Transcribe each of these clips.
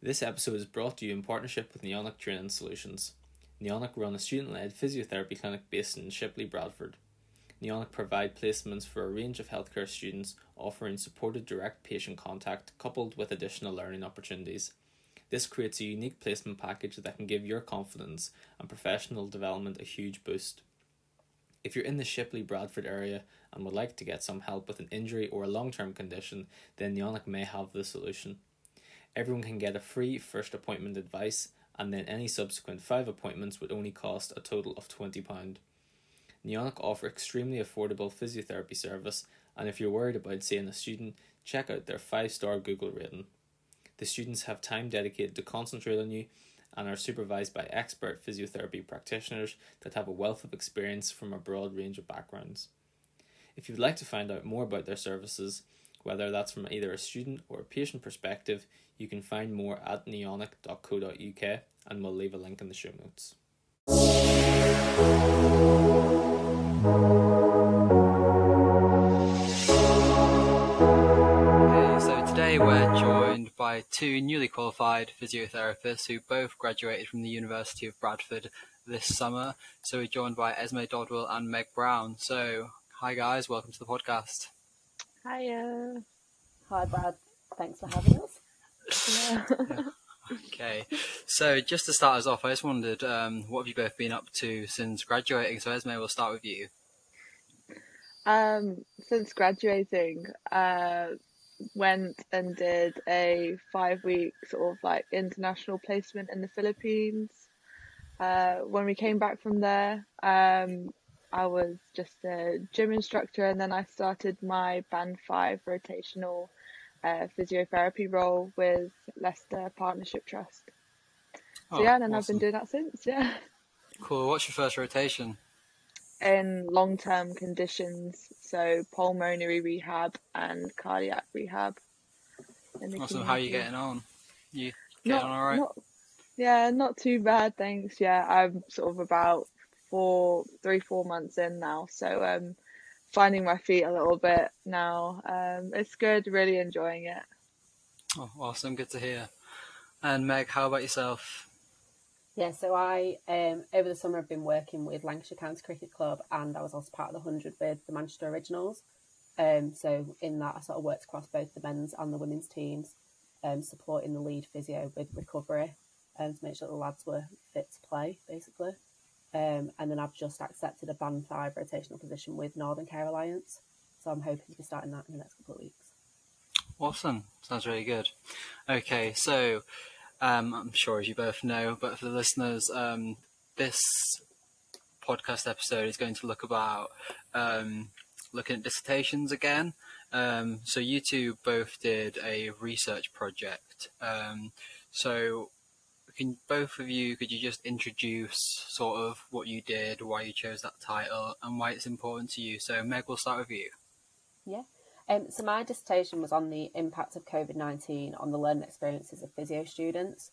This episode is brought to you in partnership with Neonic Training Solutions. Neonic run a student led physiotherapy clinic based in Shipley, Bradford. Neonic provide placements for a range of healthcare students, offering supported direct patient contact coupled with additional learning opportunities. This creates a unique placement package that can give your confidence and professional development a huge boost. If you're in the Shipley Bradford area and would like to get some help with an injury or a long term condition, then Neonic may have the solution. Everyone can get a free first appointment advice, and then any subsequent five appointments would only cost a total of £20. Neonic offer extremely affordable physiotherapy service, and if you're worried about seeing a student, check out their five star Google rating. The students have time dedicated to concentrate on you and are supervised by expert physiotherapy practitioners that have a wealth of experience from a broad range of backgrounds. If you'd like to find out more about their services, whether that's from either a student or a patient perspective, you can find more at neonic.co.uk and we'll leave a link in the show notes. Okay, so today we're joined by two newly qualified physiotherapists who both graduated from the University of Bradford this summer. So we're joined by Esme Dodwell and Meg Brown. So, hi guys, welcome to the podcast. Hiya. Hi, Brad. Thanks for having us. Yeah. Okay, so just to start us off, I just wondered um, what have you both been up to since graduating? So, Esme, we'll start with you. Um, since graduating, uh, went and did a five week sort of like international placement in the Philippines. Uh, when we came back from there, um, I was just a gym instructor, and then I started my band five rotational uh, physiotherapy role with Leicester Partnership Trust. So Oh, yeah, and then I've been doing that since. Yeah. Cool. What's your first rotation? in long term conditions, so pulmonary rehab and cardiac rehab. Awesome. How are you getting on? You getting on all right? Not, yeah, not too bad, thanks. Yeah, I'm sort of about four, three, four months in now, so um, finding my feet a little bit now. Um, it's good, really enjoying it. Oh, awesome. Good to hear. And Meg, how about yourself? Yeah, so I um over the summer I've been working with Lancashire County Cricket Club and I was also part of the hundred with the Manchester Originals. Um so in that I sort of worked across both the men's and the women's teams, um supporting the lead physio with recovery um to make sure the lads were fit to play basically. Um and then I've just accepted a band five rotational position with Northern Care Alliance. So I'm hoping to be starting that in the next couple of weeks. Awesome. Sounds really good. Okay, so um, I'm sure as you both know, but for the listeners, um, this podcast episode is going to look about um, looking at dissertations again. Um, so you two both did a research project. Um, so can both of you could you just introduce sort of what you did, why you chose that title, and why it's important to you? So Meg, we'll start with you. Yeah. Um, so my dissertation was on the impact of COVID nineteen on the learning experiences of physio students.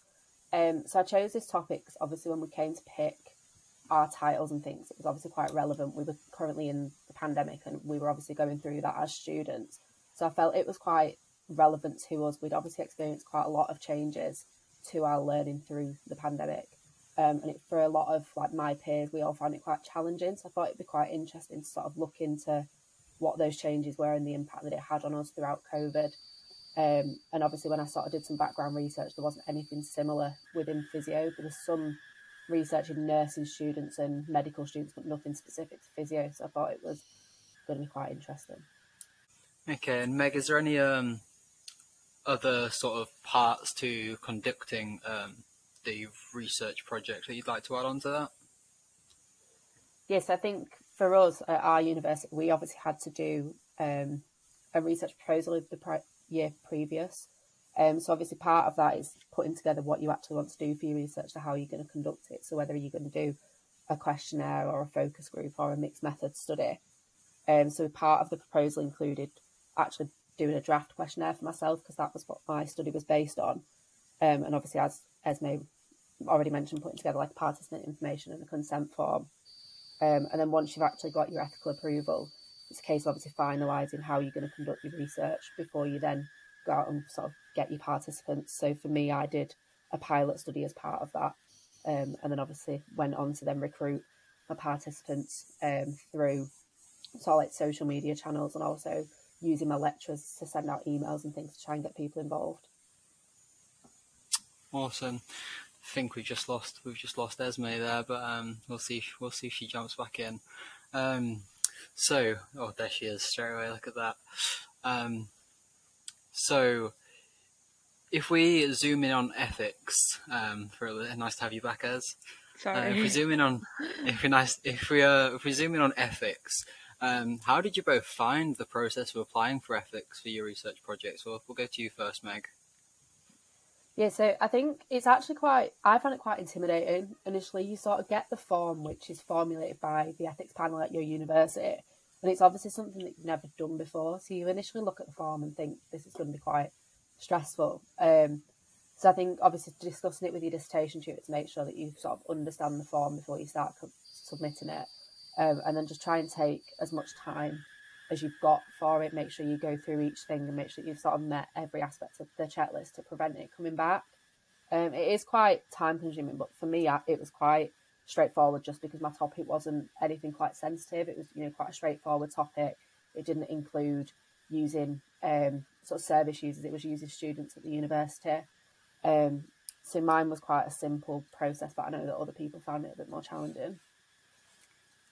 Um, so I chose this topic because obviously when we came to pick our titles and things, it was obviously quite relevant. We were currently in the pandemic and we were obviously going through that as students. So I felt it was quite relevant to us. We'd obviously experienced quite a lot of changes to our learning through the pandemic. Um, and it, for a lot of like my peers, we all found it quite challenging. So I thought it'd be quite interesting to sort of look into what those changes were and the impact that it had on us throughout COVID. Um, and obviously, when I sort of did some background research, there wasn't anything similar within physio. There was some research in nursing students and medical students, but nothing specific to physio. So I thought it was going to be quite interesting. Okay, and Meg, is there any um, other sort of parts to conducting um, the research project that you'd like to add on to that? Yes, I think for us at our university, we obviously had to do um, a research proposal of the pri- year previous. Um, so obviously part of that is putting together what you actually want to do for your research, so how you're going to conduct it. So whether you're going to do a questionnaire or a focus group or a mixed method study. Um, so part of the proposal included actually doing a draft questionnaire for myself because that was what my study was based on. Um, and obviously, as Esme already mentioned, putting together like participant information and a consent form. Um, and then once you've actually got your ethical approval, it's a case of obviously finalising how you're going to conduct your research before you then go out and sort of get your participants. So for me, I did a pilot study as part of that, um, and then obviously went on to then recruit my participants um, through sort of like social media channels and also using my lecturers to send out emails and things to try and get people involved. Awesome. I think we just lost we've just lost Esme there, but um, we'll see if, we'll see if she jumps back in. Um, so oh there she is straight away. Look at that. Um, so if we zoom in on ethics, um, for a, nice to have you back, as. Sorry. Uh, if we zoom in on, if we nice, if we uh, if we zoom in on ethics, um, how did you both find the process of applying for ethics for your research projects? Well, we'll go to you first, Meg. Yeah, so I think it's actually quite, I found it quite intimidating. Initially, you sort of get the form, which is formulated by the ethics panel at your university, and it's obviously something that you've never done before. So you initially look at the form and think this is going to be quite stressful. Um, so I think obviously discussing it with your dissertation tutor to make sure that you sort of understand the form before you start submitting it, um, and then just try and take as much time as you've got for it. Make sure you go through each thing and make sure you've sort of met every aspect of the checklist to prevent it coming back. Um, it is quite time consuming, but for me, it was quite straightforward just because my topic wasn't anything quite sensitive. It was, you know, quite a straightforward topic. It didn't include using um, sort of service users. It was using students at the university. Um, so mine was quite a simple process, but I know that other people found it a bit more challenging.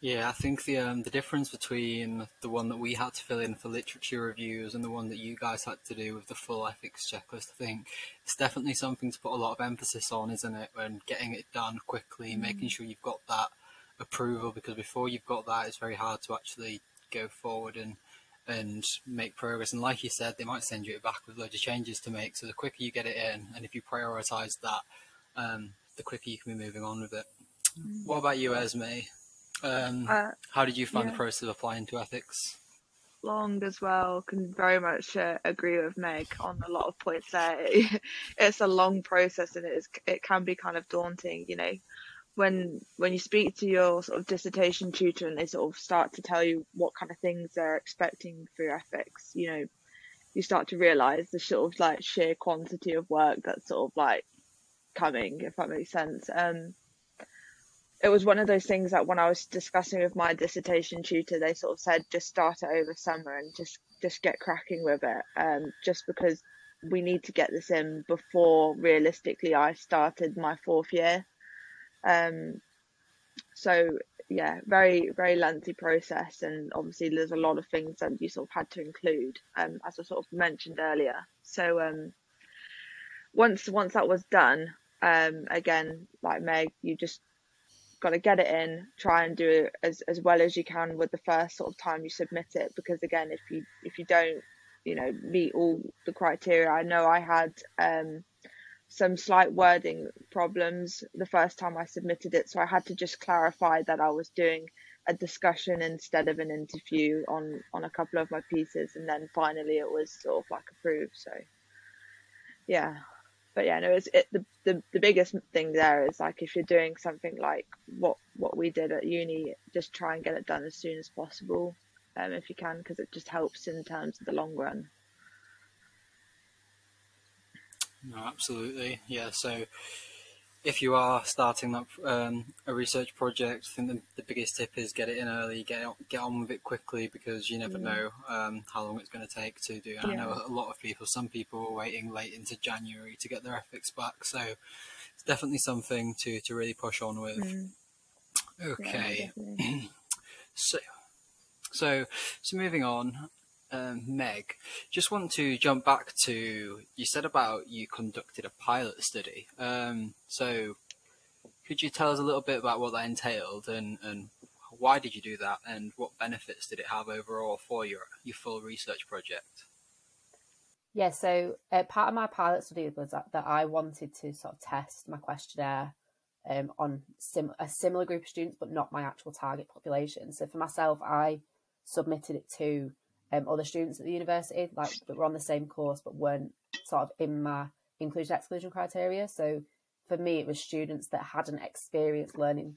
Yeah, I think the um, the difference between the one that we had to fill in for literature reviews and the one that you guys had to do with the full ethics checklist, I think it's definitely something to put a lot of emphasis on, isn't it? When getting it done quickly, mm. making sure you've got that approval, because before you've got that, it's very hard to actually go forward and and make progress. And like you said, they might send you it back with loads of changes to make. So the quicker you get it in, and if you prioritise that, um, the quicker you can be moving on with it. Mm. What about you, Esme? Um, uh, how did you find yeah. the process of applying to ethics? Long as well. Can very much uh, agree with Meg on a lot of points there. it's a long process and it is it can be kind of daunting. You know, when when you speak to your sort of dissertation tutor and they sort of start to tell you what kind of things they're expecting for your ethics, you know, you start to realise the sort of like sheer quantity of work that's sort of like coming, if that makes sense. Um, it was one of those things that when I was discussing with my dissertation tutor, they sort of said just start it over summer and just just get cracking with it. Um, just because we need to get this in before realistically I started my fourth year. Um, so yeah, very very lengthy process, and obviously there's a lot of things that you sort of had to include, um, as I sort of mentioned earlier. So um, once once that was done, um, again, like Meg, you just got to get it in, try and do it as, as well as you can with the first sort of time you submit it. Because again, if you if you don't, you know, meet all the criteria, I know I had um, some slight wording problems the first time I submitted it, so I had to just clarify that I was doing a discussion instead of an interview on on a couple of my pieces, and then finally it was sort of like approved. So yeah, but yeah, no, it's it, the, the the biggest thing there is like if you're doing something like what what we did at uni, just try and get it done as soon as possible, um, if you can, because it just helps in terms of the long run. No, absolutely, yeah. So if you are starting up um, a research project, I think the, the, biggest tip is get it in early, get on, get on with it quickly because you never mm. know um, how long it's going to take to do. And yeah. I know a lot of people, some people are waiting late into January to get their ethics back, so it's definitely something to, to really push on with. Mm. Okay, yeah, so so so moving on um, Meg, just want to jump back to you said about you conducted a pilot study. Um, so, could you tell us a little bit about what that entailed and, and why did you do that and what benefits did it have overall for your your full research project? Yeah, so uh, part of my pilot study was that, that I wanted to sort of test my questionnaire um, on sim- a similar group of students, but not my actual target population. So for myself, I submitted it to um, other students at the university, like that were on the same course but weren't sort of in my inclusion exclusion criteria. So for me, it was students that hadn't experienced learning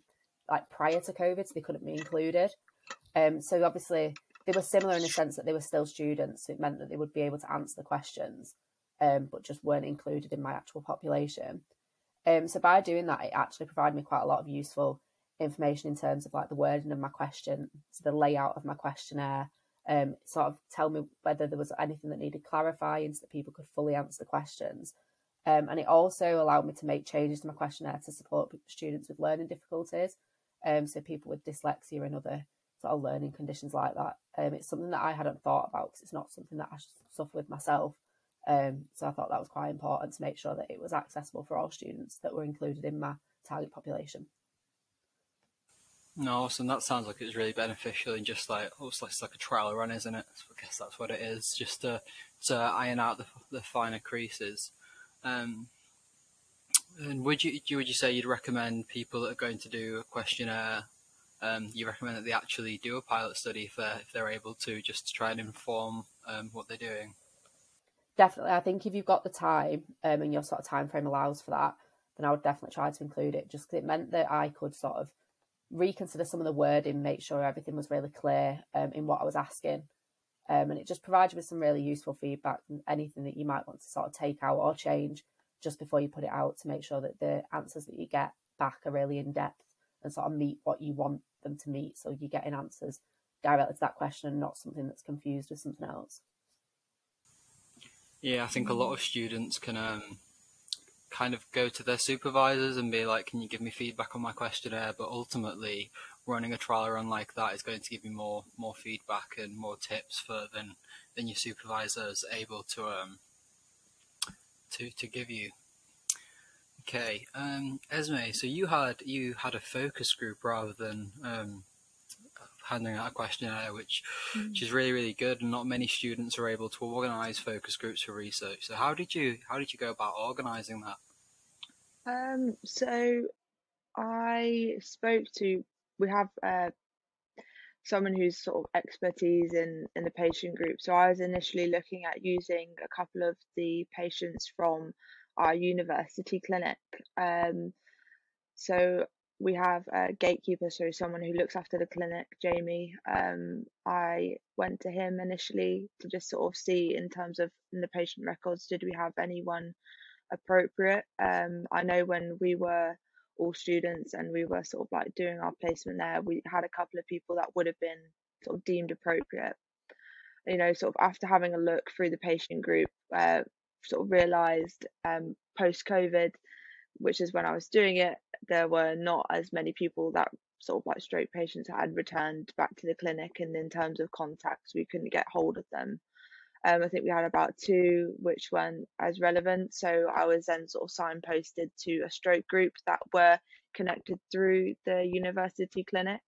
like prior to COVID, so they couldn't be included. Um, so obviously they were similar in the sense that they were still students. So it meant that they would be able to answer the questions. um, but just weren't included in my actual population. Um, so by doing that, it actually provided me quite a lot of useful information in terms of like the wording of my question, the layout of my questionnaire, um, sort of tell me whether there was anything that needed clarifying so that people could fully answer the questions. Um, and it also allowed me to make changes to my questionnaire to support students with learning difficulties. Um, so people with dyslexia and other sort of learning conditions like that. Um, it's something that I hadn't thought about because it's not something that I suffer with myself. Um, so I thought that was quite important to make sure that it was accessible for all students that were included in my target population. No, awesome. That sounds like it's really beneficial and just like almost like it's like a trial run, isn't it? I guess that's what it is, just to to iron out the the finer creases. Um, and would you would you say you'd recommend people that are going to do a questionnaire? Um, you recommend that they actually do a pilot study if they're if they're able to, just to try and inform um, what they're doing. Definitely, I think if you've got the time um, and your sort of time frame allows for that, then I would definitely try to include it. Just because it meant that I could sort of reconsider some of the wording, make sure everything was really clear um, in what I was asking. Um, and it just provides you with some really useful feedback and anything that you might want to sort of take out or change just before you put it out to make sure that the answers that you get back are really in depth and sort of meet what you want them to meet. So you're getting answers directly to that question and not something that's confused with something else. Yeah, I think a lot of students can um, kind of go to their supervisors and be like, "Can you give me feedback on my questionnaire?" But ultimately, running a trial run like that is going to give you more more feedback and more tips for than than your supervisor is able to um to to give you. Okay, um, Esme. So you had you had a focus group rather than um, handing out a questionnaire, which mm. which is really really good, and not many students are able to organise focus groups for research. So how did you how did you go about organising that? Um, so I spoke to we have uh, someone who's sort of expertise in in the patient group. So I was initially looking at using a couple of the patients from our university clinic. Um, so we have a gatekeeper, so someone who looks after the clinic, Jamie. Um, I went to him initially to just sort of see in terms of in the patient records, did we have anyone appropriate? Um, I know when we were all students and we were sort of like doing our placement there, we had a couple of people that would have been sort of deemed appropriate. You know, sort of after having a look through the patient group, uh, sort of realised um, post COVID, which is when I was doing it, there were not as many people that sort of like stroke patients had returned back to the clinic, and in terms of contacts, we couldn't get hold of them. Um, I think we had about two which weren't as relevant. So I was then sort of signposted to a stroke group that were connected through the university clinic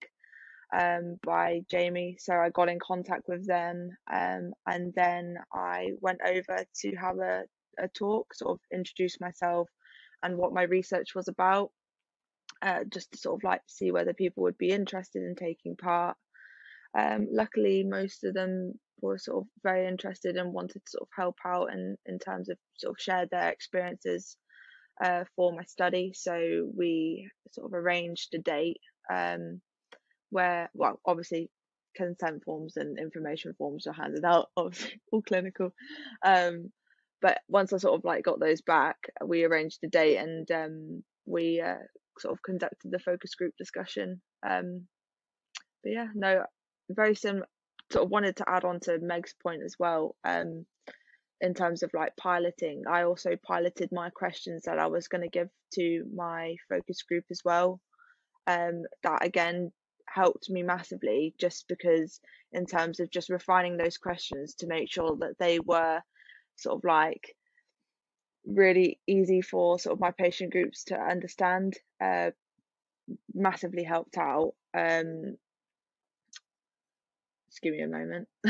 um, by Jamie. So I got in contact with them um, and then I went over to have a, a talk, sort of introduce myself and what my research was about, uh, just to sort of like see whether people would be interested in taking part. Um, luckily, most of them were sort of very interested and wanted to sort of help out and in terms of sort of share their experiences uh, for my study. So we sort of arranged a date um, where, well, obviously consent forms and information forms were handed out, obviously all clinical. Um, but once I sort of like got those back, we arranged a date and um, we uh, sort of conducted the focus group discussion. Um, but yeah, no, very similar sort of wanted to add on to Meg's point as well. Um, in terms of like piloting, I also piloted my questions that I was going to give to my focus group as well. Um, that again helped me massively just because in terms of just refining those questions to make sure that they were sort of like really easy for sort of my patient groups to understand uh, massively helped out um, just give me a moment.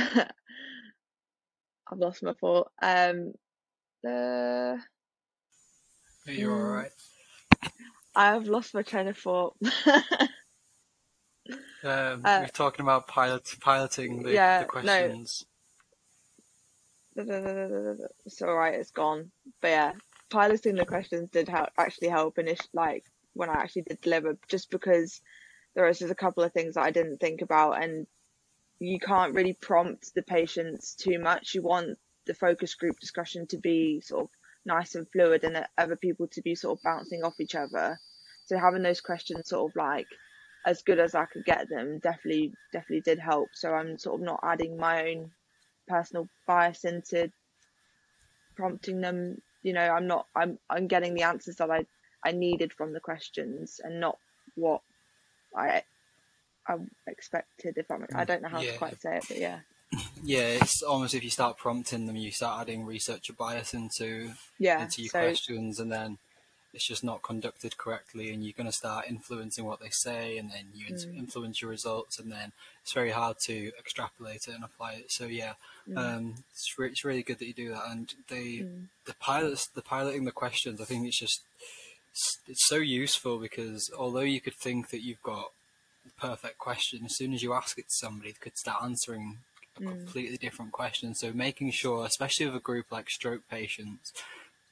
I've lost my thought. Um, uh, Are you all right? I've lost my train of thought. um, uh, we're talking about pilot piloting the, yeah, the questions. No. It's all right. It's gone. But yeah, piloting the questions did help. Actually, help and like when I actually did deliver, just because there was just a couple of things that I didn't think about, and you can't really prompt the patients too much. You want the focus group discussion to be sort of nice and fluid and other people to be sort of bouncing off each other. So having those questions sort of like as good as I could get them definitely definitely did help. So I'm sort of not adding my own personal bias into prompting them. You know, I'm not I'm I'm getting the answers that I I needed from the questions and not what I I expected. If I'm, I don't know how yeah. to quite say it, but yeah. Yeah, it's almost if you start prompting them, you start adding researcher bias into yeah, into your so, questions, and then it's just not conducted correctly, and you're going to start influencing what they say, and then you Mm. influence your results, and then it's very hard to extrapolate it and apply it. So yeah, Mm. um, it's, re- it's really good that you do that, and they Mm. the pilots the piloting the questions. I think it's just it's, it's so useful because although you could think that you've got the perfect question, as soon as you ask it to somebody, they could start answering a Mm. completely different question. So making sure, especially with a group like stroke patients,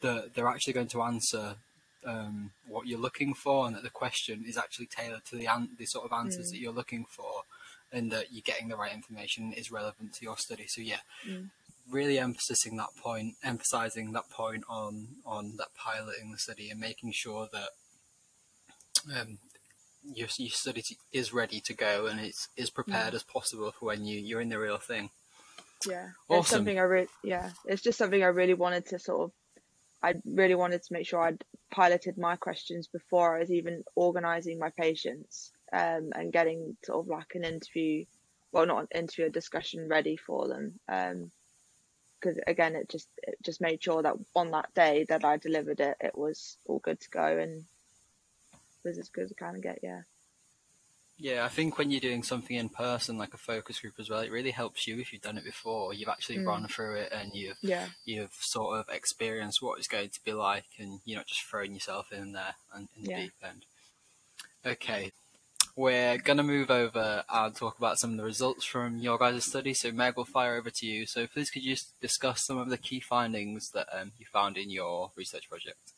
that they're actually going to answer um, what you're looking for, and that the question is actually tailored to the an- the sort of answers Mm. that you're looking for, and that you're getting the right information is relevant to your study. So yeah, Mm. really emphasizing that point, emphasizing that point on on that piloting the study, and making sure that um, your your study t- is ready to go and it's as prepared as possible for when you you're in the real thing. Yeah, it's something I really yeah, it's just something I really wanted to sort of. I really wanted to make sure I'd piloted my questions before I was even organising my patients um, and getting sort of like an interview, well, not an interview, a discussion ready for them. Because again, it just it just made sure that on that day that I delivered it, it was all good to go and was as good as I can get. Yeah. Yeah, I think when you're doing something in person, like a focus group as well, it really helps you if you've done it before. You've actually Mm. run through it and you've Yeah. you've sort of experienced what it's going to be like, and you're not just throwing yourself in there and in the Yeah. deep end. Okay, we're gonna move over and talk about some of the results from your guys' study. So Meg, we'll fire over to you. So please, could you just discuss some of the key findings that um, you found in your research project?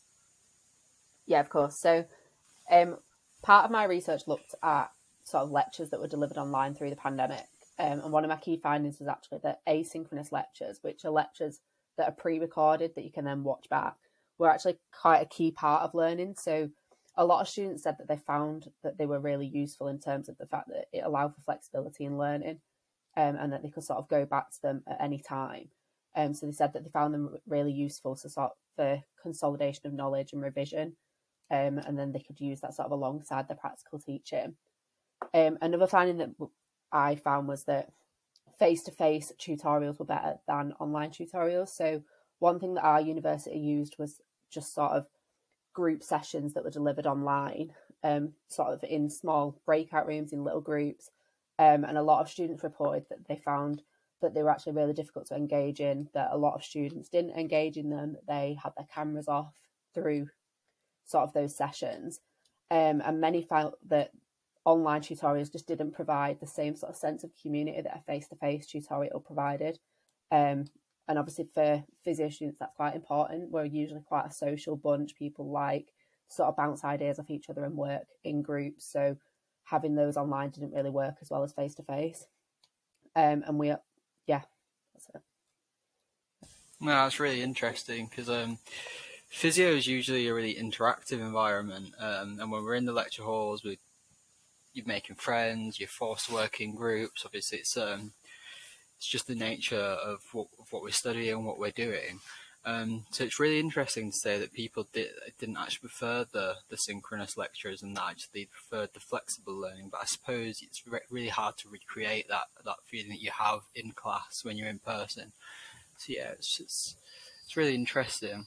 Yeah, of course. So, um, part of my research looked at sort of lectures that were delivered online through the pandemic. Um, and one of my key findings was actually that asynchronous lectures, which are lectures that are pre recorded that you can then watch back, were actually quite a key part of learning. So, a lot of students said that they found that they were really useful in terms of the fact that it allowed for flexibility in learning um, and that they could sort of go back to them at any time. Um, so, they said that they found them really useful to sort for consolidation of knowledge and revision um, and then they could use that sort of alongside the practical teaching. Um, another finding that I found was that face-to-face tutorials were better than online tutorials. So one thing that our university used was just sort of group sessions that were delivered online, um, sort of in small breakout rooms in little groups. Um, and a lot of students reported that they found that they were actually really difficult to engage in, that a lot of students didn't engage in them, that they had their cameras off through sort of those sessions. Um, and many felt that online tutorials just didn't provide the same sort of sense of community that a face to face tutorial provided. Um, and obviously, for physio students, that's quite important. We're usually quite a social bunch. People like sort of bounce ideas off each other and work in groups. So having those online didn't really work as well as face to face. Um, and we, are, yeah, that's it. No, that's really interesting because um, physio is usually a really interactive environment, um, and when we're in the lecture halls, we you're making friends, you're forced to work in groups. Obviously, it's um, it's just the nature of what, of what we're studying and what we're doing. Um, so it's really interesting to say that people did, didn't actually prefer the, the synchronous lectures and that actually preferred the flexible learning. But I suppose it's re- really hard to recreate that that feeling that you have in class when you're in person. So yeah, it's it's, it's really interesting.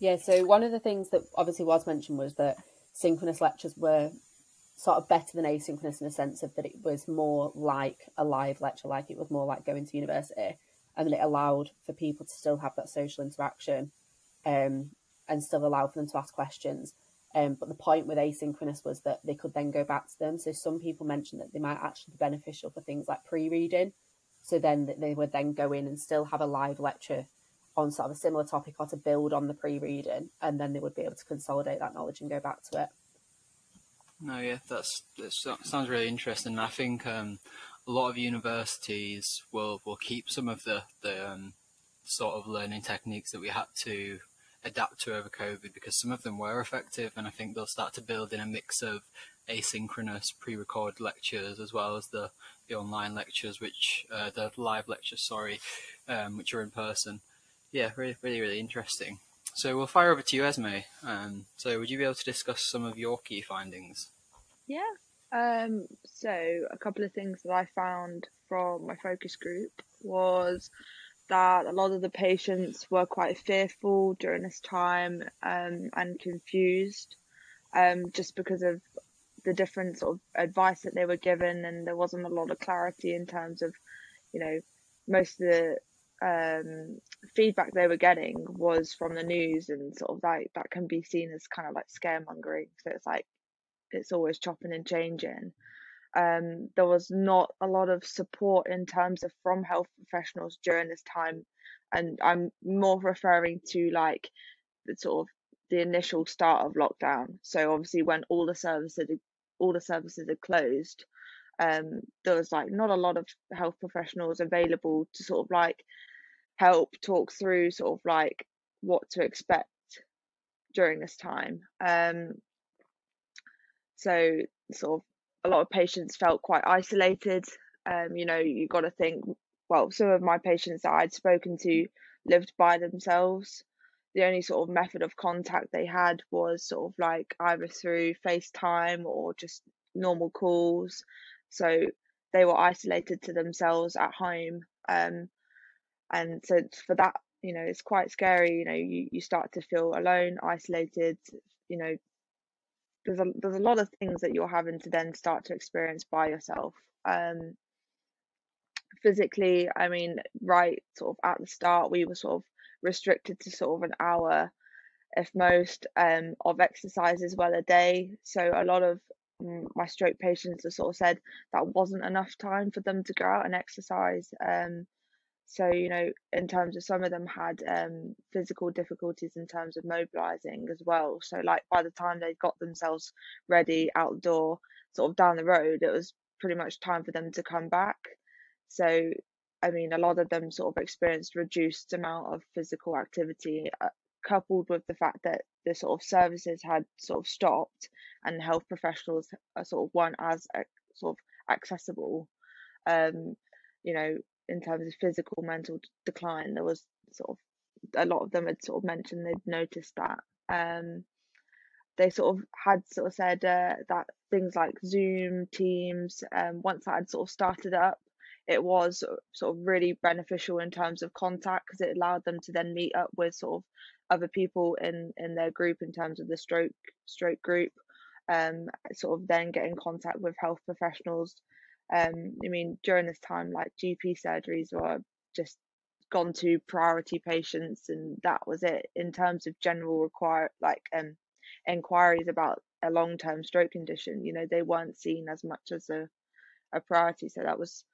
Yeah, so one of the things that obviously was mentioned was that synchronous lectures were sort of better than asynchronous in the sense of that it was more like a live lecture, like it was more like going to university, and that it allowed for people to still have that social interaction um, and still allow for them to ask questions. Um, but the point with asynchronous was that they could then go back to them. So some people mentioned that they might actually be beneficial for things like pre-reading. So then they would then go in and still have a live lecture on sort of a similar topic or to build on the pre-reading, and then they would be able to consolidate that knowledge and go back to it. No, yeah, that's that sounds really interesting. I think um, a lot of universities will will keep some of the the um, sort of learning techniques that we had to adapt to over COVID because some of them were effective, and I think they'll start to build in a mix of asynchronous pre-recorded lectures as well as the, the online lectures, which uh, the live lectures, sorry, um, which are in person. Yeah, really, really, really interesting. So we'll fire over to you, Esme. Um, so would you be able to discuss some of your key findings? Yeah. Um, so a couple of things that I found from my focus group was that a lot of the patients were quite fearful during this time um, and confused um, just because of the different sort of advice that they were given and there wasn't a lot of clarity in terms of you know most of the um, feedback they were getting was from the news and sort of like that can be seen as kind of like scaremongering. So it's like it's always chopping and changing. Um, there was not a lot of support in terms of from health professionals during this time. And i'm more referring to like the sort of the initial start of lockdown. So obviously when all the services all the services are closed um, there was like not a lot of health professionals available to sort of like help talk through sort of like what to expect during this time um, so sort of a lot of patients felt quite isolated. Um, you know, you got to think, well, some of my patients that I'd spoken to lived by themselves. The only sort of method of contact they had was sort of like either through FaceTime or just normal calls. So they were isolated to themselves at home. Um, and so for that, you know, it's quite scary. You know, you, you start to feel alone, isolated, you know, there's a there's a lot of things that you're having to then start to experience by yourself. Um, physically, I mean, right sort of at the start, we were sort of restricted to sort of an hour, if most, um, of exercise as well a day. So a lot of my stroke patients have sort of said that wasn't enough time for them to go out and exercise. Um, so, you know, in terms of some of them had um, physical difficulties in terms of mobilizing as well. So, like by the time they got themselves ready outdoor, sort of down the road, it was pretty much time for them to come back. So, I mean, a lot of them sort of experienced reduced amount of physical activity, uh, coupled with the fact that the sort of services had sort of stopped and health professionals sort of weren't as uh, sort of accessible. Um, you know, in terms of physical mental decline there was sort of a lot of them had sort of mentioned they'd noticed that um they sort of had sort of said uh, that things like zoom teams um once that had sort of started up it was sort of really beneficial in terms of contact because it allowed them to then meet up with sort of other people in in their group in terms of the stroke stroke group um sort of then get in contact with health professionals um, I mean, during this time, like GP surgeries were just gone to priority patients, and that was it in terms of general require like um inquiries about a long term stroke condition. You know, they weren't seen as much as a a priority, so that was.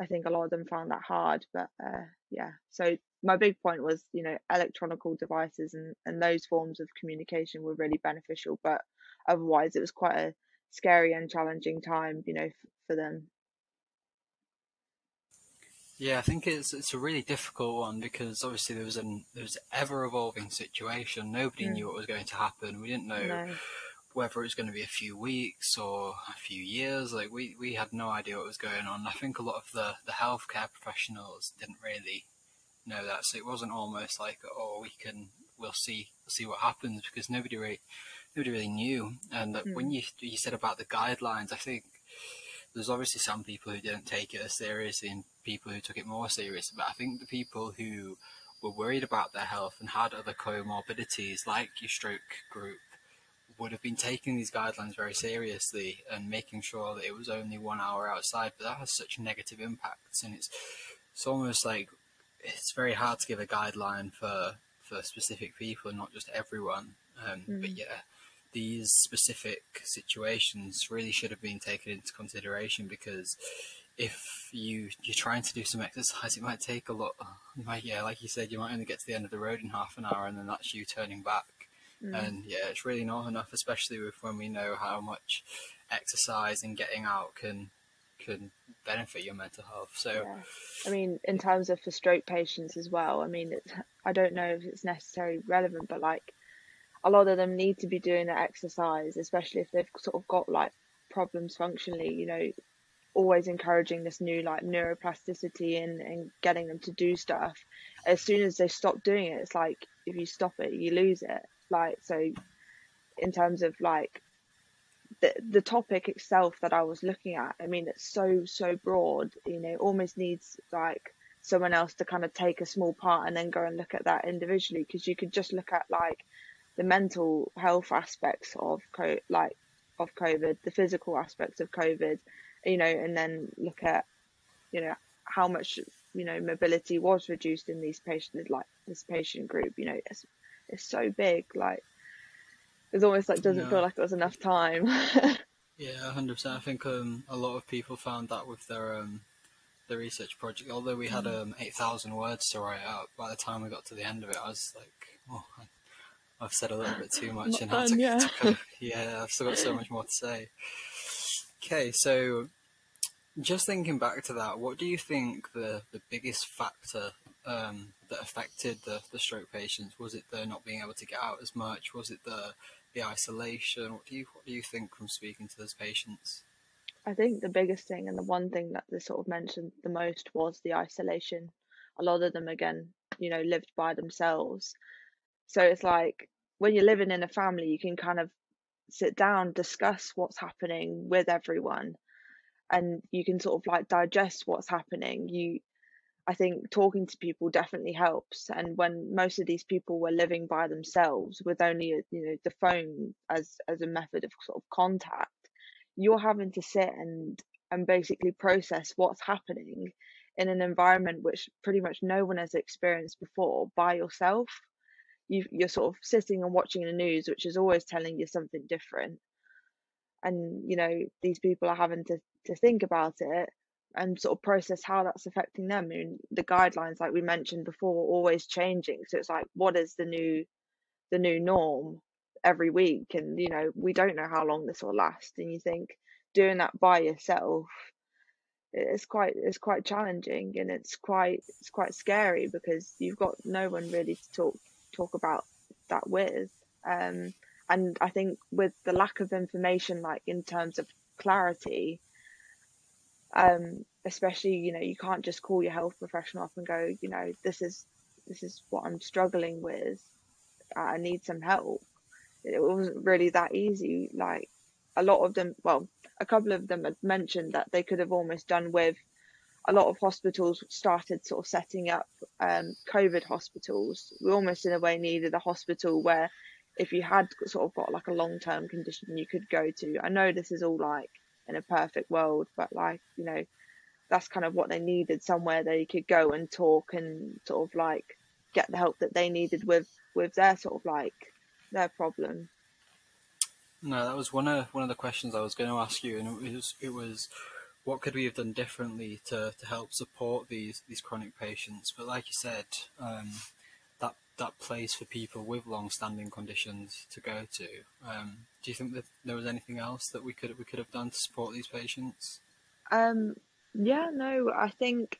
I think a lot of them found that hard, but uh, yeah. So my big point was, you know, electronical devices and, and those forms of communication were really beneficial, but otherwise it was quite a scary and challenging time, you know, f- for them. Yeah, I think it's it's a really difficult one because obviously there was an there was ever evolving situation. Nobody mm. knew what was going to happen. We didn't know no. whether it was going to be a few weeks or a few years. Like we, we had no idea what was going on. I think a lot of the, the healthcare professionals didn't really know that. So it wasn't almost like oh we can we'll see see what happens because nobody really nobody really knew. And mm. when you you said about the guidelines, I think there's obviously some people who didn't take it as seriously and people who took it more seriously. But I think the people who were worried about their health and had other comorbidities like your stroke group would have been taking these guidelines very seriously and making sure that it was only one hour outside. But that has such negative impacts, and it's it's almost like it's very hard to give a guideline for for specific people and not just everyone. Um, mm. But yeah, these specific situations really should have been taken into consideration because if you you're trying to do some exercise, it might take a lot. You might, yeah, like you said, you might only get to the end of the road in half an hour, and then that's you turning back. Mm. And yeah, it's really not enough, especially with when we know how much exercise and getting out can can benefit your mental health. So, Yeah. I mean, in terms of for stroke patients as well, I mean, it's, I don't know if it's necessarily relevant, but like a lot of them need to be doing the exercise, especially if they've sort of got like problems functionally, you know, always encouraging this new like neuroplasticity and, and getting them to do stuff. As soon as they stop doing it, it's like if you stop it, you lose it. Like, so in terms of like the the topic itself that I was looking at, I mean, it's so so broad. You know, almost needs like someone else to kind of take a small part and then go and look at that individually because you could just look at like the mental health aspects of co- like of COVID, the physical aspects of COVID, you know, and then look at you know how much you know mobility was reduced in these patients, like this patient group. You know, it's it's so big, like it's almost like doesn't No. feel like it was enough time. yeah, hundred percent. I think um, a lot of people found that with their um, the research project. Although we had um, eight thousand words to write out, by the time we got to the end of it, I was like, oh, I- I've said a little bit too much, and had to, yeah. to kind of- yeah, I've still got so much more to say. Okay, so just thinking back to that, what do you think the, the biggest factor um, that affected the, the stroke patients? Was it the not being able to get out as much? Was it the the isolation? What do you what do you think from speaking to those patients? I think the biggest thing and the one thing that they sort of mentioned the most was the isolation. A lot of them, again, you know, lived by themselves. So it's like when you're living in a family, you can kind of sit down, discuss what's happening with everyone, and you can sort of like digest what's happening. You, I think talking to people definitely helps. And when most of these people were living by themselves with only, uh, you know, the phone as as a method of sort of contact, you're having to sit and and basically process what's happening in an environment which pretty much no one has experienced before by yourself. You, you're sort of sitting and watching the news, which is always telling you something different. And, you know, these people are having to, to think about it and sort of process how that's affecting them. I mean, the guidelines, like we mentioned before, are always changing. So it's like, what is the new the new norm every week? And, you know, we don't know how long this will last. And you think doing that by yourself it's quite it's quite challenging and it's quite it's quite scary because you've got no one really to talk talk about that with um and i think with the lack of information like in terms of clarity um especially you know you can't just call your health professional up and go you know this is this is what i'm struggling with i need some help it wasn't really that easy like a lot of them well a couple of them had mentioned that they could have almost done with a lot of hospitals started sort of setting up um, COVID hospitals. We almost in a way needed a hospital where if you had sort of got like a long term condition you could go to. I know this is all like in a perfect world, but like, you know, that's kind of what they needed somewhere they could go and talk and sort of like get the help that they needed with with their sort of like their problem. No, that was one of one of the questions I was going to ask you, and it was it was what could we have done differently to, to help support these these chronic patients? But like you said, um, that place for people with long-standing conditions to go to. Um, do you think that there was anything else that we could we could have done to support these patients? Um, yeah, no, I think,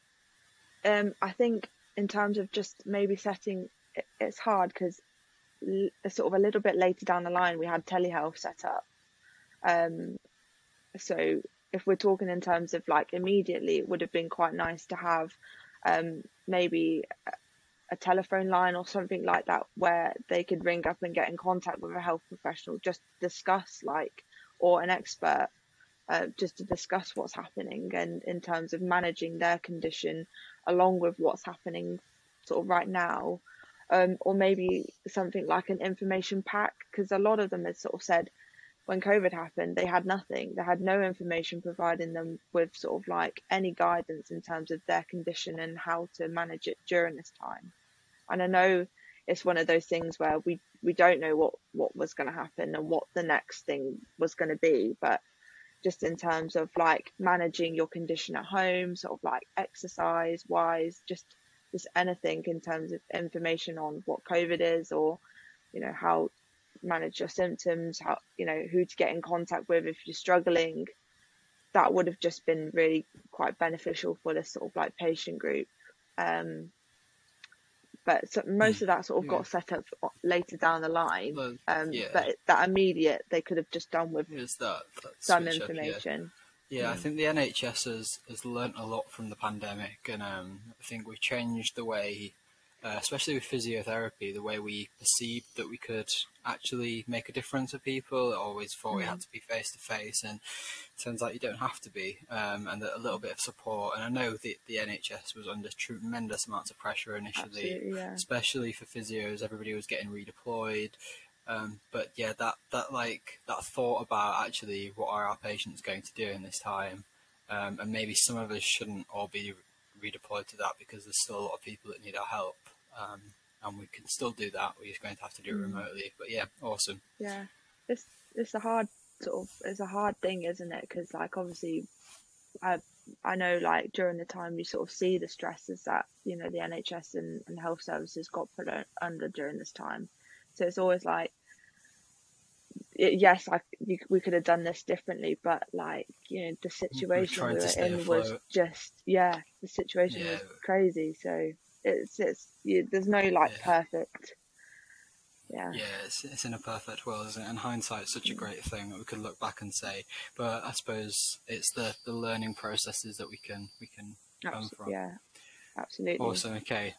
um, I think in terms of just maybe setting, it, it's hard because l- sort of a little bit later down the line we had telehealth set up. Um, so if we're talking in terms of like immediately, it would have been quite nice to have, um, maybe a- telephone line or something like that where they could ring up and get in contact with a health professional just to discuss like or an expert uh, just to discuss what's happening and in terms of managing their condition along with what's happening sort of right now. Um, or maybe something like an information pack because a lot of them had sort of said when covid happened they had nothing. They had no information providing them with sort of like any guidance in terms of their condition and how to manage it during this time and i know it's one of those things where we we don't know what what was going to happen and what the next thing was going to be but just in terms of like managing your condition at home, sort of like exercise wise, just just anything in terms of information on what COVID is or, you know, how manage your symptoms, how you know, who to get in contact with if you're struggling. that would have just been really quite beneficial for this sort of like patient group. Um, but so most of that sort of Yeah. got set up later down the line. Well, Um, yeah. But that immediate, they could have just done with that, that some switch up, yeah. information. Yeah, I Mm. think the NHS has, has learnt a lot from the pandemic, and um, I think we've changed the way, uh, especially with physiotherapy, the way we perceived that we could actually make a difference for people. I always thought we had to be face to face, and it turns out you don't have to be, um, and that a little bit of support. And I know the, the NHS was under tremendous amounts of pressure initially, yeah. especially for physios. Everybody was getting redeployed. Um, but yeah, that, that like that thought about actually what are our patients going to do in this time, um, and maybe some of us shouldn't all be redeployed to that because there's still a lot of people that need our help, um, and we can still do that. We're just going to have to do it Mm. remotely. But yeah, awesome. Yeah, it's it's a hard sort of it's a hard thing, isn't it? Because like obviously, I I know like during the time you sort of see the stresses that you know the NHS and, and health services got put under during this time, so it's always like. Yes, I you, we could have done this differently, but like you know the situation we were in was just yeah the situation was crazy. So it's it's you, there's no like Yeah. perfect yeah Yeah, it's, it's in a perfect world, isn't it? And hindsight's such a great thing that we could look back and say. But I suppose it's the, the learning processes that we can we can come from. yeah absolutely Awesome. Okay.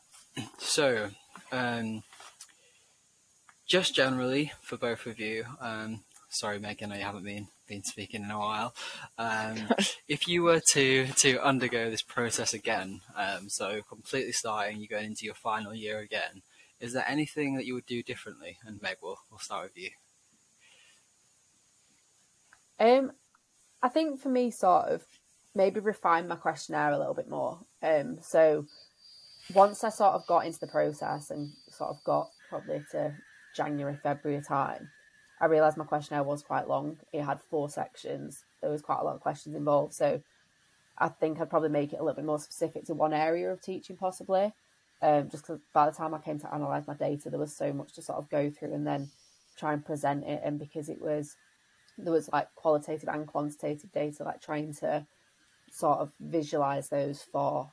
So, um, just generally for both of you, um, sorry, Megan, I haven't been been speaking in a while. Um, if you were to to undergo this process again, um, so completely starting, you're going into your final year again. Is there anything that you would do differently? And Meg, we'll we'll start with you. Um, I think for me, sort of maybe refine my questionnaire a little bit more. Um, so once I sort of got into the process and sort of got probably to January, February time, I realised my questionnaire was quite long. It had four sections. There was quite a lot of questions involved. So I think I'd probably make it a little bit more specific to one area of teaching, possibly. Um, just because by the time I came to analyse my data, there was so much to sort of go through and then try and present it. And because it was there was like qualitative and quantitative data, like trying to sort of visualize those for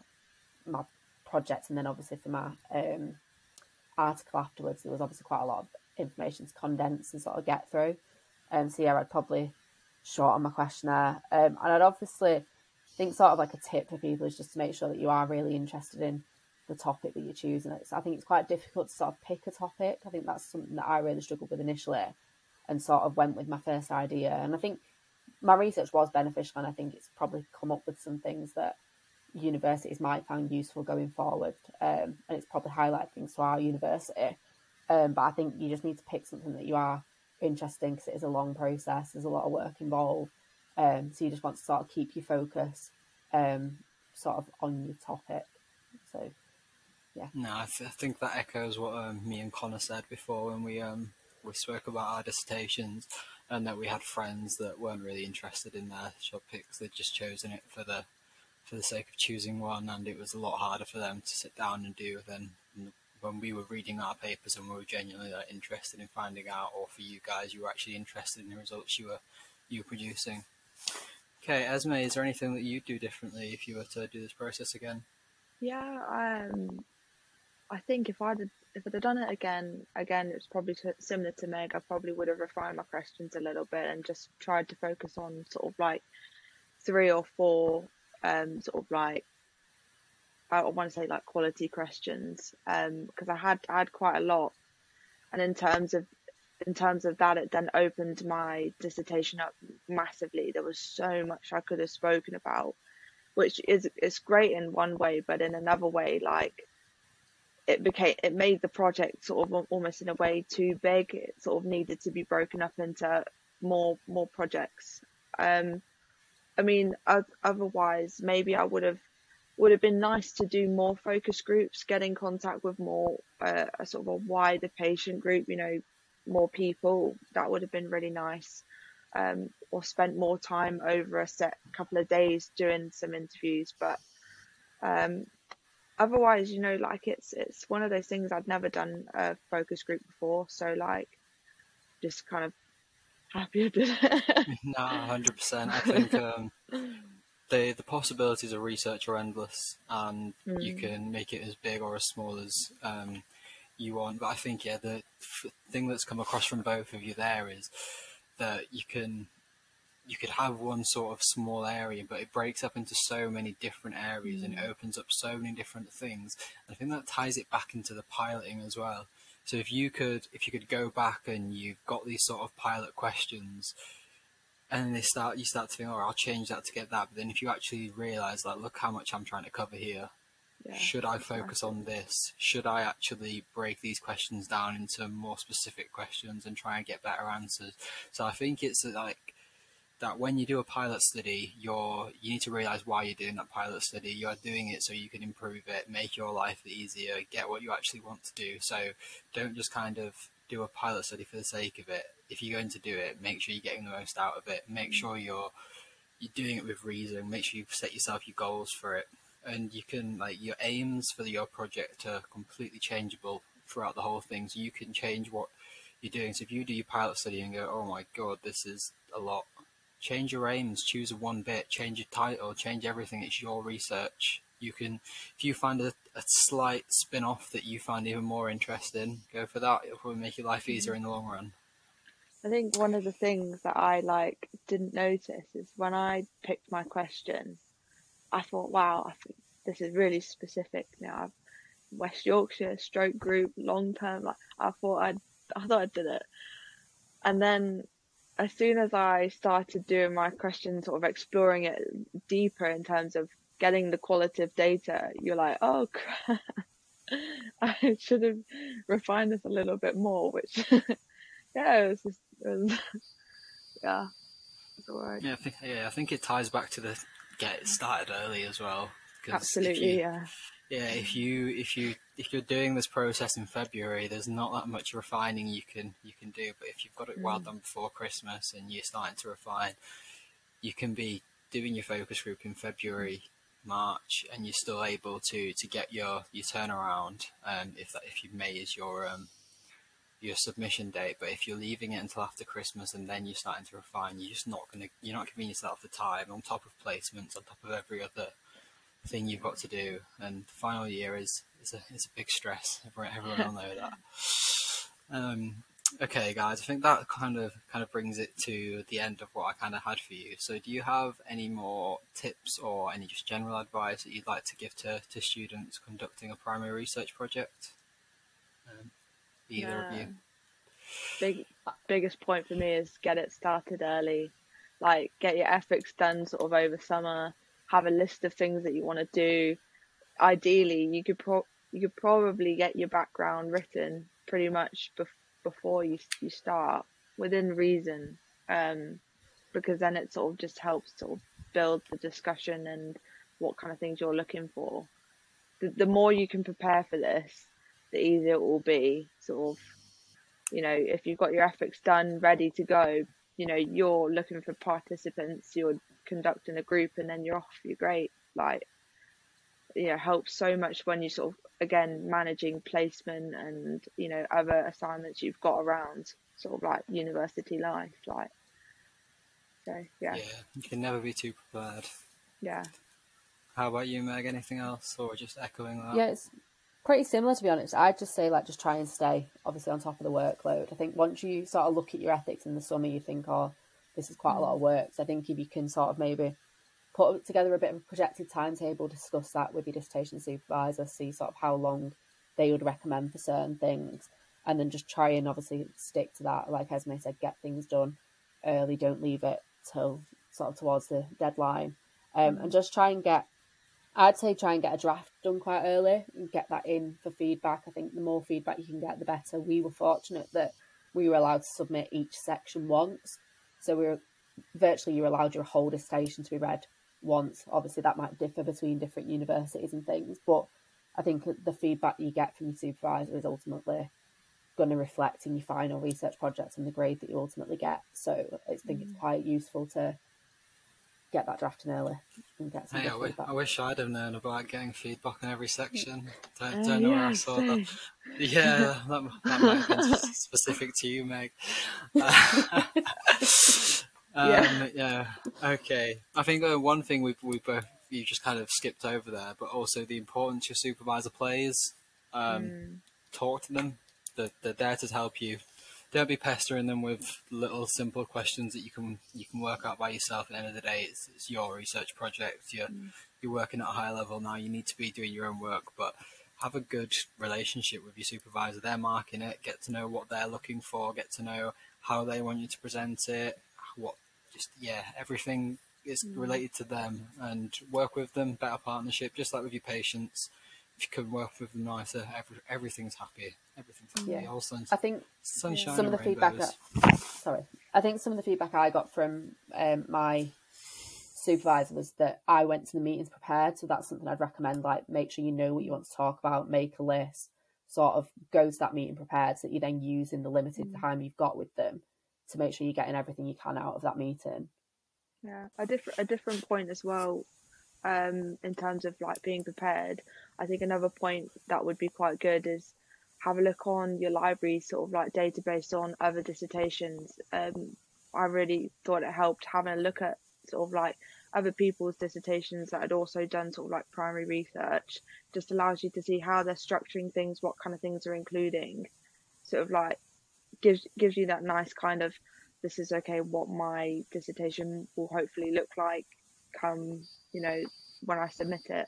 my project, and then obviously for my um, article afterwards, there was obviously quite a lot of information to condense and sort of get through. Um, so yeah, I'd probably shorten my questionnaire, um, and I'd obviously think sort of like a tip for people is just to make sure that you are really interested in the topic that you're choosing. It's, I think it's quite difficult to sort of pick a topic. I think that's something that I really struggled with initially and sort of went with my first idea. And I think my research was beneficial, and I think it's probably come up with some things that universities might find useful going forward. Um, and it's probably highlighted things to our university. Um, but I think you just need to pick something that you are interested in because it is a long process. There's a lot of work involved. Um, so you just want to sort of keep your focus um, sort of on your topic. So yeah. No, I, th- I think that echoes what um, me and Connor said before when we um, we spoke about our dissertations, and that we had friends that weren't really interested in their topics. They'd just chosen it for the for the sake of choosing one, and it was a lot harder for them to sit down and do than when we were reading our papers and we were genuinely like, interested in finding out, or for you guys, you were actually interested in the results you were you were producing. Okay, Esme, is there anything that you'd do differently if you were to do this process again? Yeah, um, I think if I'd if I'd have done it again, again, it's probably similar to Meg. I probably would have refined my questions a little bit and just tried to focus on sort of like three or four, um, sort of like I want to say like quality questions, um, because I had I had quite a lot, and in terms of in terms of that, it then opened my dissertation up massively. There was so much I could have spoken about which is is great in one way, but in another way, like it became it made the project sort of almost in a way too big. It sort of needed to be broken up into more more projects. Um, I mean, otherwise maybe I would have would have been nice to do more focus groups, get in contact with more uh, a sort of a wider patient group. You know, more people. That would have been really nice um, or spent more time over a set couple of days doing some interviews. But um, otherwise, you know, like it's it's one of those things I'd never done a focus group before, so like just kind of happy I did it. no, hundred percent. I think um, the the possibilities of research are endless, and mm. you can make it as big or as small as um, you want. But I think yeah, the f- thing that's come across from both of you there is that you can you could have one sort of small area, but it breaks up into so many different areas and it mm. opens up so many different things. And I think that ties it back into the piloting as well. So if you could if you could go back and you've got these sort of pilot questions and they start you start to think, oh, I'll change that to get that. But then if you actually realise like look how much I'm trying to cover here. Yeah, Should I focus on this? Should I actually break these questions down into more specific questions and try and get better answers? So I think it's like that when you do a pilot study, you're you need to realize why you're doing that pilot study. You're doing it so you can improve it, make your life easier, get what you actually want to do. So don't just kind of do a pilot study for the sake of it. If you're going to do it, make sure you're getting the most out of it. Make sure you're you're doing it with reason. Make sure you've set yourself your goals for it, and you can like your aims for your project are completely changeable throughout the whole thing. So you can change what you're doing. So if you do your pilot study and go, "Oh my god, this is a lot," change your aims, choose a one bit, change your title, change everything. It's your research. You can, if you find a, a slight spin off that you find even more interesting, go for that. It will probably make your life mm-hmm. easier in the long run. I think one of the things that I like didn't notice is when I picked my question, I thought, wow, I think this is really specific. Now, I've West Yorkshire stroke group long term. Like I thought I'd, I thought I did it, and then as soon as I started doing my question, sort of exploring it deeper in terms of getting the qualitative data, you're like, oh crap, I should have refined this a little bit more, which, yeah, it was just, it was, yeah, it's alright. Yeah, I think, yeah, I think it ties back to the get started early as well. Absolutely, you, yeah yeah, if you if you if you're doing this process in February, there's not that much refining you can you can do. But if you've got it mm. well done before Christmas and you're starting to refine, you can be doing your focus group in February, March, and you're still able to to get your your turnaround. Um, if that if you May is your um your submission date, but if you're leaving it until after Christmas and then you're starting to refine, you're just not gonna you're not giving yourself the time on top of placements, on top of every other thing you've got to do. And the final year is is a is a big stress. Everyone, everyone will know that. Um, okay, guys, I think that kind of kind of brings it to the end of what I kind of had for you. So, do you have any more tips or any just general advice that you'd like to give to, to students conducting a primary research project? Um, either yeah. of you. Big biggest point for me is get it started early. Like get your ethics done sort of over summer have a list of things that you want to do. Ideally, you could pro- you could probably get your background written pretty much bef- before you you start within reason, um, because then it sort of just helps sort of build the discussion and what kind of things you're looking for. The, the more you can prepare for this, the easier it will be. Sort of, you know, if you've got your ethics done, ready to go, you know, you're looking for participants, you're conducting a group and then you're off, you're great. Like, you know, helps so much when you sort of, again, managing placement and, you know, other assignments you've got around sort of like university life. Like, so, yeah. Yeah, you can never be too prepared. Yeah. How about you, Meg? Anything else or just echoing that? Yeah, it's pretty similar to be honest. I'd just say like just try and stay obviously on top of the workload. I think once you sort of look at your ethics in the summer, you think, oh, this is quite a lot of work. So I think if you can sort of maybe put together a bit of a projected timetable, discuss that with your dissertation supervisor, see sort of how long they would recommend for certain things, and then just try and obviously stick to that. Like Esme said, get things done early. Don't leave it till sort of towards the deadline, um, and just try and get. I'd say try and get a draft done quite early and get that in for feedback. I think the more feedback you can get, the better. We were fortunate that we were allowed to submit each section once, so we are virtually you're allowed your whole dissertation to be read once. Obviously, that might differ between different universities and things, but I think the feedback you get from your supervisor is ultimately going to reflect in your final research project and the grade that you ultimately get. So I think it's mm. quite useful to get that drafting early and get some hey, I, w- I wish I'd have known about getting feedback in every section. Don't, don't know yeah, where I saw that. Yeah, that, that might have been specific to you, Meg. Um, yeah. Okay. I think uh, one thing we we both you just kind of skipped over there, but also the importance your supervisor plays. Um, Mm. Talk to them. They're, they're there to help you. Don't be pestering them with little simple questions that you can you can work out by yourself. At the end of the day, it's, it's your research project. You're you're working at a high level now. You need to be doing your own work, but have a good relationship with your supervisor. They're marking it. Get to know what they're looking for. Get to know how they want you to present it. What just yeah, everything is related to them, and work with them. Better partnership, just like with your patients. If you can work with them nicer, every, everything's happy. Everything's happy. Yeah. Suns, I think sunshine some of the feedback that sorry i think some of the feedback i got from um, my supervisor was that i went to the meetings prepared so that's something i'd recommend like make sure you know what you want to talk about make a list sort of go to that meeting prepared so that you then use in the limited time you've got with them to make sure you're getting everything you can out of that meeting Yeah, a different a different point as well. Um, in terms of like being prepared, I think another point that would be quite good is have a look on your library sort of like database on other dissertations. Um, I really thought it helped having a look at sort of like other people's dissertations that had also done sort of like primary research. Just allows you to see how they're structuring things, what kind of things are including. Sort of like gives gives you that nice kind of this is okay what my dissertation will hopefully look like come you know when I submit it.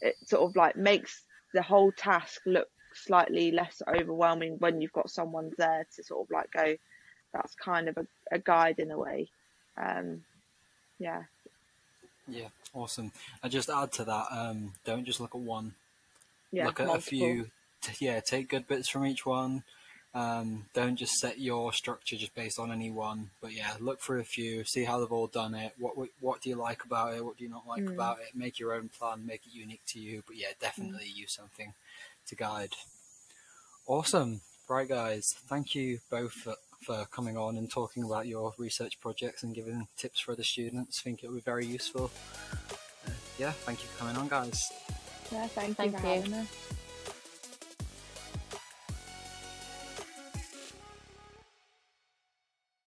It sort of like makes the whole task look slightly less overwhelming when you've got someone there to sort of like go that's kind of a, a guide in a way. Um yeah. Yeah, awesome. And just add to that, um, don't just look at one. Yeah. look at multiple. a few. T- yeah, take good bits from each one. Um, don't just set your structure just based on any one. But yeah, look for a few, see how they've all done it. What what, what do you like about it? What do you not like Mm. about it? Make your own plan, make it unique to you. But yeah, definitely use something to guide. Awesome, right guys. Thank you both for, for coming on and talking about your research projects and giving tips for the students. think it will be very useful. Uh, yeah, thank you for coming on, guys. Yeah, thank, Thank you